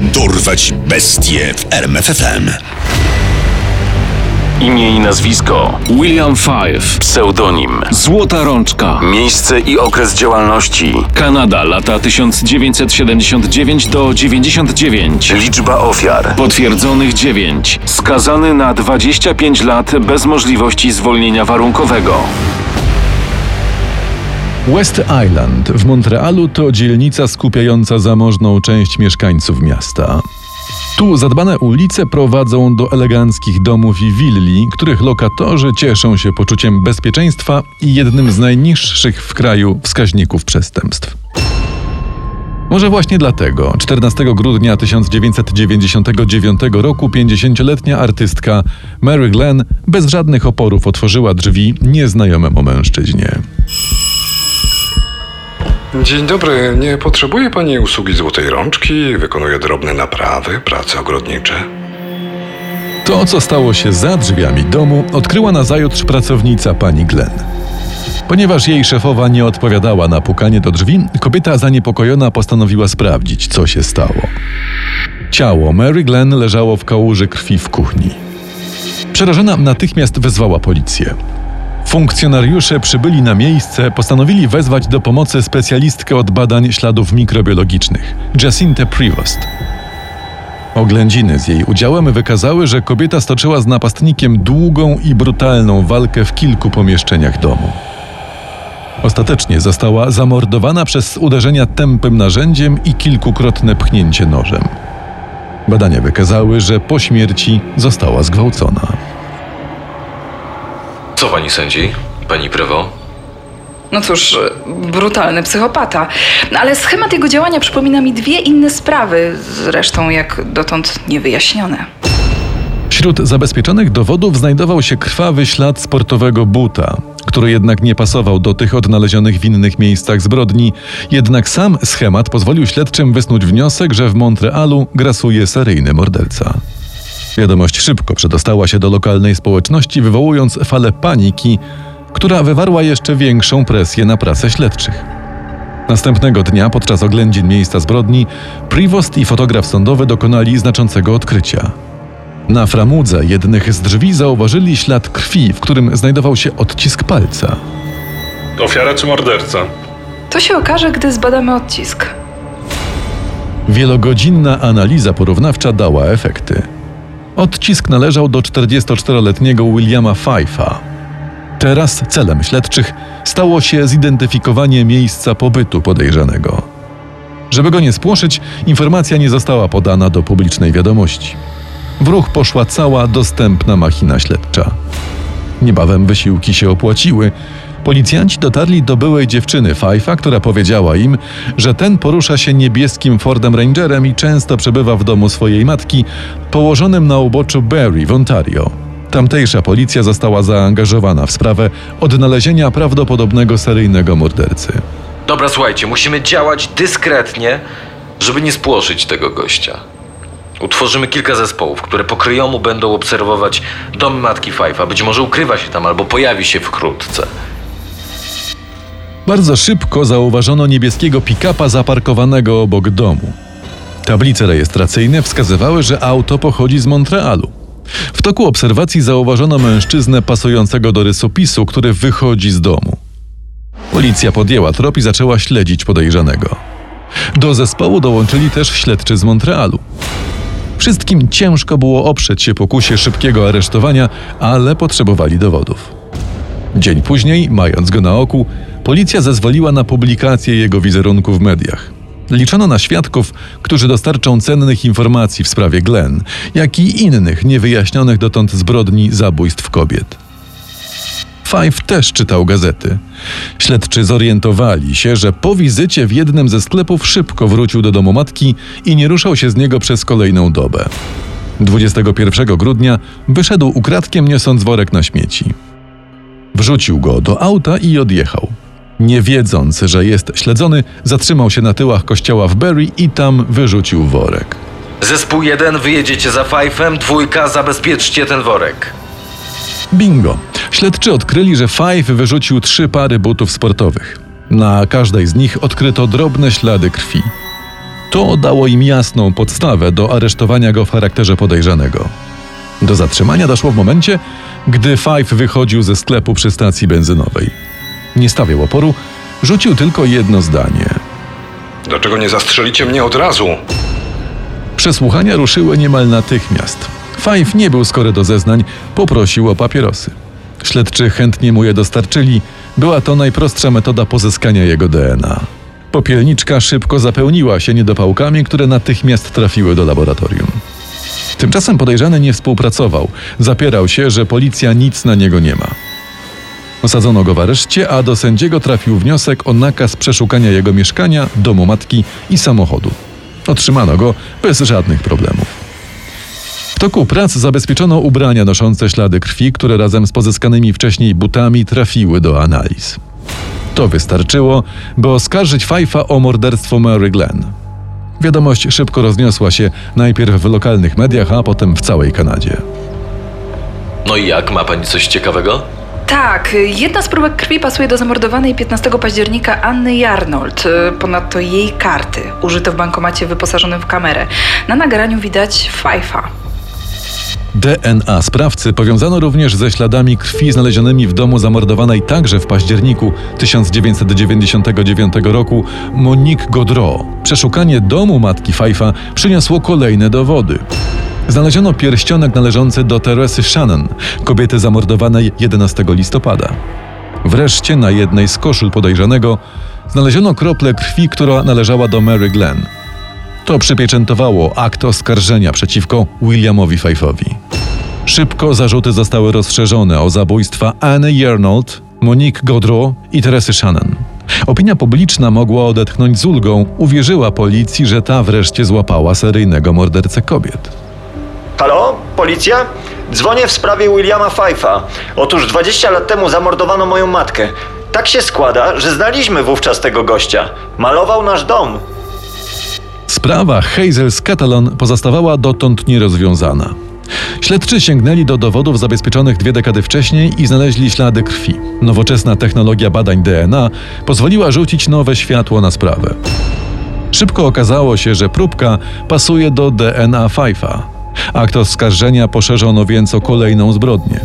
Dorwać bestie w RMFFM. Imię i nazwisko. William Five, pseudonim. Złota Rączka, miejsce i okres działalności. Kanada, lata 1979 do 99, liczba ofiar. Potwierdzonych 9, skazany na 25 lat bez możliwości zwolnienia warunkowego. West Island w Montrealu to dzielnica skupiająca zamożną część mieszkańców miasta. Tu zadbane ulice prowadzą do eleganckich domów i willi, których lokatorzy cieszą się poczuciem bezpieczeństwa i jednym z najniższych w kraju wskaźników przestępstw. Może właśnie dlatego 14 grudnia 1999 roku 50-letnia artystka Mary Glenn bez żadnych oporów otworzyła drzwi nieznajomemu mężczyźnie. Dzień dobry, nie potrzebuje Pani usługi złotej rączki? Wykonuję drobne naprawy, prace ogrodnicze. To, co stało się za drzwiami domu, odkryła nazajutrz pracownica pani Glenn. Ponieważ jej szefowa nie odpowiadała na pukanie do drzwi, kobieta zaniepokojona postanowiła sprawdzić, co się stało. Ciało Mary Glenn leżało w kałuży krwi w kuchni. Przerażona natychmiast wezwała policję. Funkcjonariusze przybyli na miejsce, postanowili wezwać do pomocy specjalistkę od badań śladów mikrobiologicznych, Jacintę Prevost. Oględziny z jej udziałem wykazały, że kobieta stoczyła z napastnikiem długą i brutalną walkę w kilku pomieszczeniach domu. Ostatecznie została zamordowana przez uderzenia tępym narzędziem i kilkukrotne pchnięcie nożem. Badania wykazały, że po śmierci została zgwałcona. Co pani sądzi, pani Prewo? No cóż, brutalny psychopata. No Ale schemat jego działania przypomina mi dwie inne sprawy, zresztą jak dotąd niewyjaśnione. Wśród zabezpieczonych dowodów znajdował się krwawy ślad sportowego buta, który jednak nie pasował do tych odnalezionych w innych miejscach zbrodni. Jednak sam schemat pozwolił śledczym wysnuć wniosek, że w Montrealu grasuje seryjny morderca. Wiadomość szybko przedostała się do lokalnej społeczności, wywołując falę paniki, która wywarła jeszcze większą presję na pracę śledczych. Następnego dnia, podczas oględzin miejsca zbrodni, Prevost i fotograf sądowy dokonali znaczącego odkrycia. Na framudze jednych z drzwi zauważyli ślad krwi, w którym znajdował się odcisk palca. Ofiara czy morderca? To się okaże, gdy zbadamy odcisk. Wielogodzinna analiza porównawcza dała efekty. Odcisk należał do 44-letniego Williama Five'a. Teraz celem śledczych stało się zidentyfikowanie miejsca pobytu podejrzanego. Żeby go nie spłoszyć, informacja nie została podana do publicznej wiadomości. W ruch poszła cała dostępna machina śledcza. Niebawem wysiłki się opłaciły. Policjanci dotarli do byłej dziewczyny Five'a, która powiedziała im, że ten porusza się niebieskim Fordem Rangerem i często przebywa w domu swojej matki, położonym na uboczu Barrie w Ontario. Tamtejsza policja została zaangażowana w sprawę odnalezienia prawdopodobnego seryjnego mordercy. Dobra, słuchajcie, musimy działać dyskretnie, żeby nie spłoszyć tego gościa. Utworzymy kilka zespołów, które po kryjomu będą obserwować dom matki Five'a. Być może ukrywa się tam albo pojawi się wkrótce. Bardzo szybko zauważono niebieskiego pick-upa zaparkowanego obok domu. Tablice rejestracyjne wskazywały, że auto pochodzi z Montrealu. W toku obserwacji zauważono mężczyznę pasującego do rysopisu, który wychodzi z domu. Policja podjęła trop i zaczęła śledzić podejrzanego. Do zespołu dołączyli też śledczy z Montrealu. Wszystkim ciężko było oprzeć się pokusie szybkiego aresztowania, ale potrzebowali dowodów. Dzień później, mając go na oku, policja zezwoliła na publikację jego wizerunku w mediach. Liczono na świadków, którzy dostarczą cennych informacji w sprawie Glenn, jak i innych niewyjaśnionych dotąd zbrodni zabójstw kobiet. Five też czytał gazety. Śledczy zorientowali się, że po wizycie w jednym ze sklepów szybko wrócił do domu matki i nie ruszał się z niego przez kolejną dobę. 21 grudnia wyszedł ukradkiem niosąc worek na śmieci. Wrzucił go do auta i odjechał. Nie wiedząc, że jest śledzony, zatrzymał się na tyłach kościoła w Berry i tam wyrzucił worek. Zespół 1, wyjedziecie za Five'em, dwójka, zabezpieczcie ten worek. Bingo! Śledczy odkryli, że Five wyrzucił trzy pary butów sportowych. Na każdej z nich odkryto drobne ślady krwi. To dało im jasną podstawę do aresztowania go w charakterze podejrzanego. Do zatrzymania doszło w momencie, gdy Five wychodził ze sklepu przy stacji benzynowej. Nie stawiał oporu, rzucił tylko jedno zdanie. Dlaczego nie zastrzelicie mnie od razu? Przesłuchania ruszyły niemal natychmiast. Five nie był skory do zeznań, poprosił o papierosy. Śledczy chętnie mu je dostarczyli. Była to najprostsza metoda pozyskania jego DNA. Popielniczka szybko zapełniła się niedopałkami, które natychmiast trafiły do laboratorium. Tymczasem podejrzany nie współpracował. Zapierał się, że policja nic na niego nie ma. Osadzono go w areszcie, a do sędziego trafił wniosek o nakaz przeszukania jego mieszkania, domu matki i samochodu. Otrzymano go bez żadnych problemów. W toku prac zabezpieczono ubrania noszące ślady krwi, które razem z pozyskanymi wcześniej butami trafiły do analiz. To wystarczyło, by oskarżyć Fife'a o morderstwo Mary Glenn. Wiadomość szybko rozniosła się najpierw w lokalnych mediach, a potem w całej Kanadzie. No i jak? Ma pani coś ciekawego? Tak, jedna z próbek krwi pasuje do zamordowanej 15 października Anny Jarnold. Ponadto jej karty, użyte w bankomacie wyposażonym w kamerę. Na nagraniu widać Fajfa. DNA sprawcy powiązano również ze śladami krwi znalezionymi w domu zamordowanej także w październiku 1999 roku Monique Godreau. Przeszukanie domu matki Fajfa przyniosło kolejne dowody. Znaleziono pierścionek należący do Teresy Shannon, kobiety zamordowanej 11 listopada. Wreszcie na jednej z koszul podejrzanego znaleziono kroplę krwi, która należała do Mary Glenn. To przypieczętowało akt oskarżenia przeciwko Williamowi Fife'owi. Szybko zarzuty zostały rozszerzone o zabójstwa Anny Yarnold, Monique Godreau i Teresy Shannon. Opinia publiczna mogła odetchnąć z ulgą, uwierzyła policji, że ta wreszcie złapała seryjnego mordercę kobiet. Halo? Policja? Dzwonię w sprawie Williama Fife'a. Otóż 20 lat temu zamordowano moją matkę. Tak się składa, że znaliśmy wówczas tego gościa. Malował nasz dom. Sprawa Hazel z Catalan pozostawała dotąd nierozwiązana. Śledczy sięgnęli do dowodów zabezpieczonych dwie dekady wcześniej i znaleźli ślady krwi. Nowoczesna technologia badań DNA pozwoliła rzucić nowe światło na sprawę. Szybko okazało się, że próbka pasuje do DNA Fife'a. Akt oskarżenia poszerzono więc o kolejną zbrodnię.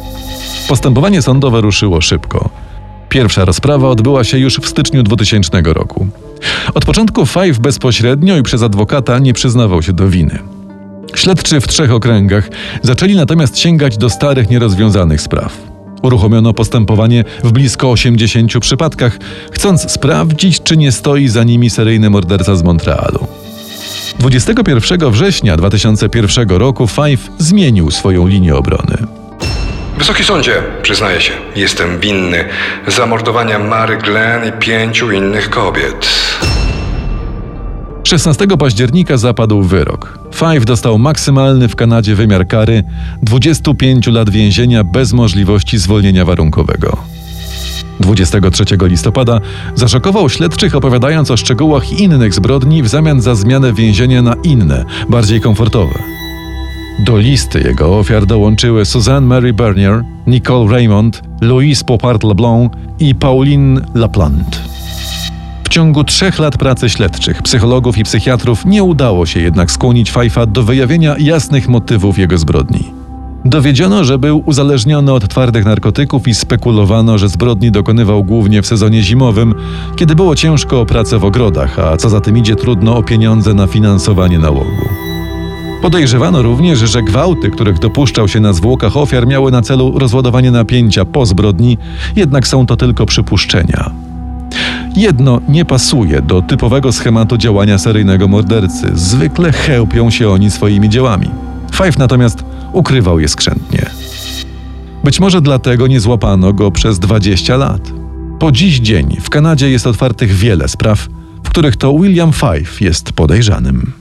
Postępowanie sądowe ruszyło szybko. Pierwsza rozprawa odbyła się już w styczniu 2000 roku. Od początku Five bezpośrednio i przez adwokata nie przyznawał się do winy. Śledczy w trzech okręgach zaczęli natomiast sięgać do starych, nierozwiązanych spraw. Uruchomiono postępowanie w blisko 80 przypadkach, chcąc sprawdzić, czy nie stoi za nimi seryjny morderca z Montrealu. 21 września 2001 roku Five zmienił swoją linię obrony. Wysoki sądzie, przyznaję się, jestem winny zamordowania Mary Glenn i pięciu innych kobiet. 16 października zapadł wyrok. Five dostał maksymalny w Kanadzie wymiar kary 25 lat więzienia bez możliwości zwolnienia warunkowego. 23 listopada zaszokował śledczych opowiadając o szczegółach innych zbrodni w zamian za zmianę więzienia na inne, bardziej komfortowe. Do listy jego ofiar dołączyły Suzanne Mary Bernier, Nicole Raymond, Louise Popart LeBlanc i Pauline Laplante. W ciągu trzech lat pracy śledczych, psychologów i psychiatrów nie udało się jednak skłonić Fajfa do wyjawienia jasnych motywów jego zbrodni. Dowiedziono, że był uzależniony od twardych narkotyków i spekulowano, że zbrodni dokonywał głównie w sezonie zimowym, kiedy było ciężko o pracę w ogrodach, a co za tym idzie trudno o pieniądze na finansowanie nałogu. Podejrzewano również, że gwałty, których dopuszczał się na zwłokach ofiar, miały na celu rozładowanie napięcia po zbrodni, jednak są to tylko przypuszczenia. Jedno nie pasuje do typowego schematu działania seryjnego mordercy. Zwykle chełpią się oni swoimi dziełami. Five natomiast ukrywał je skrzętnie. Być może dlatego nie złapano go przez 20 lat. Po dziś dzień w Kanadzie jest otwartych wiele spraw, w których to William Five jest podejrzanym.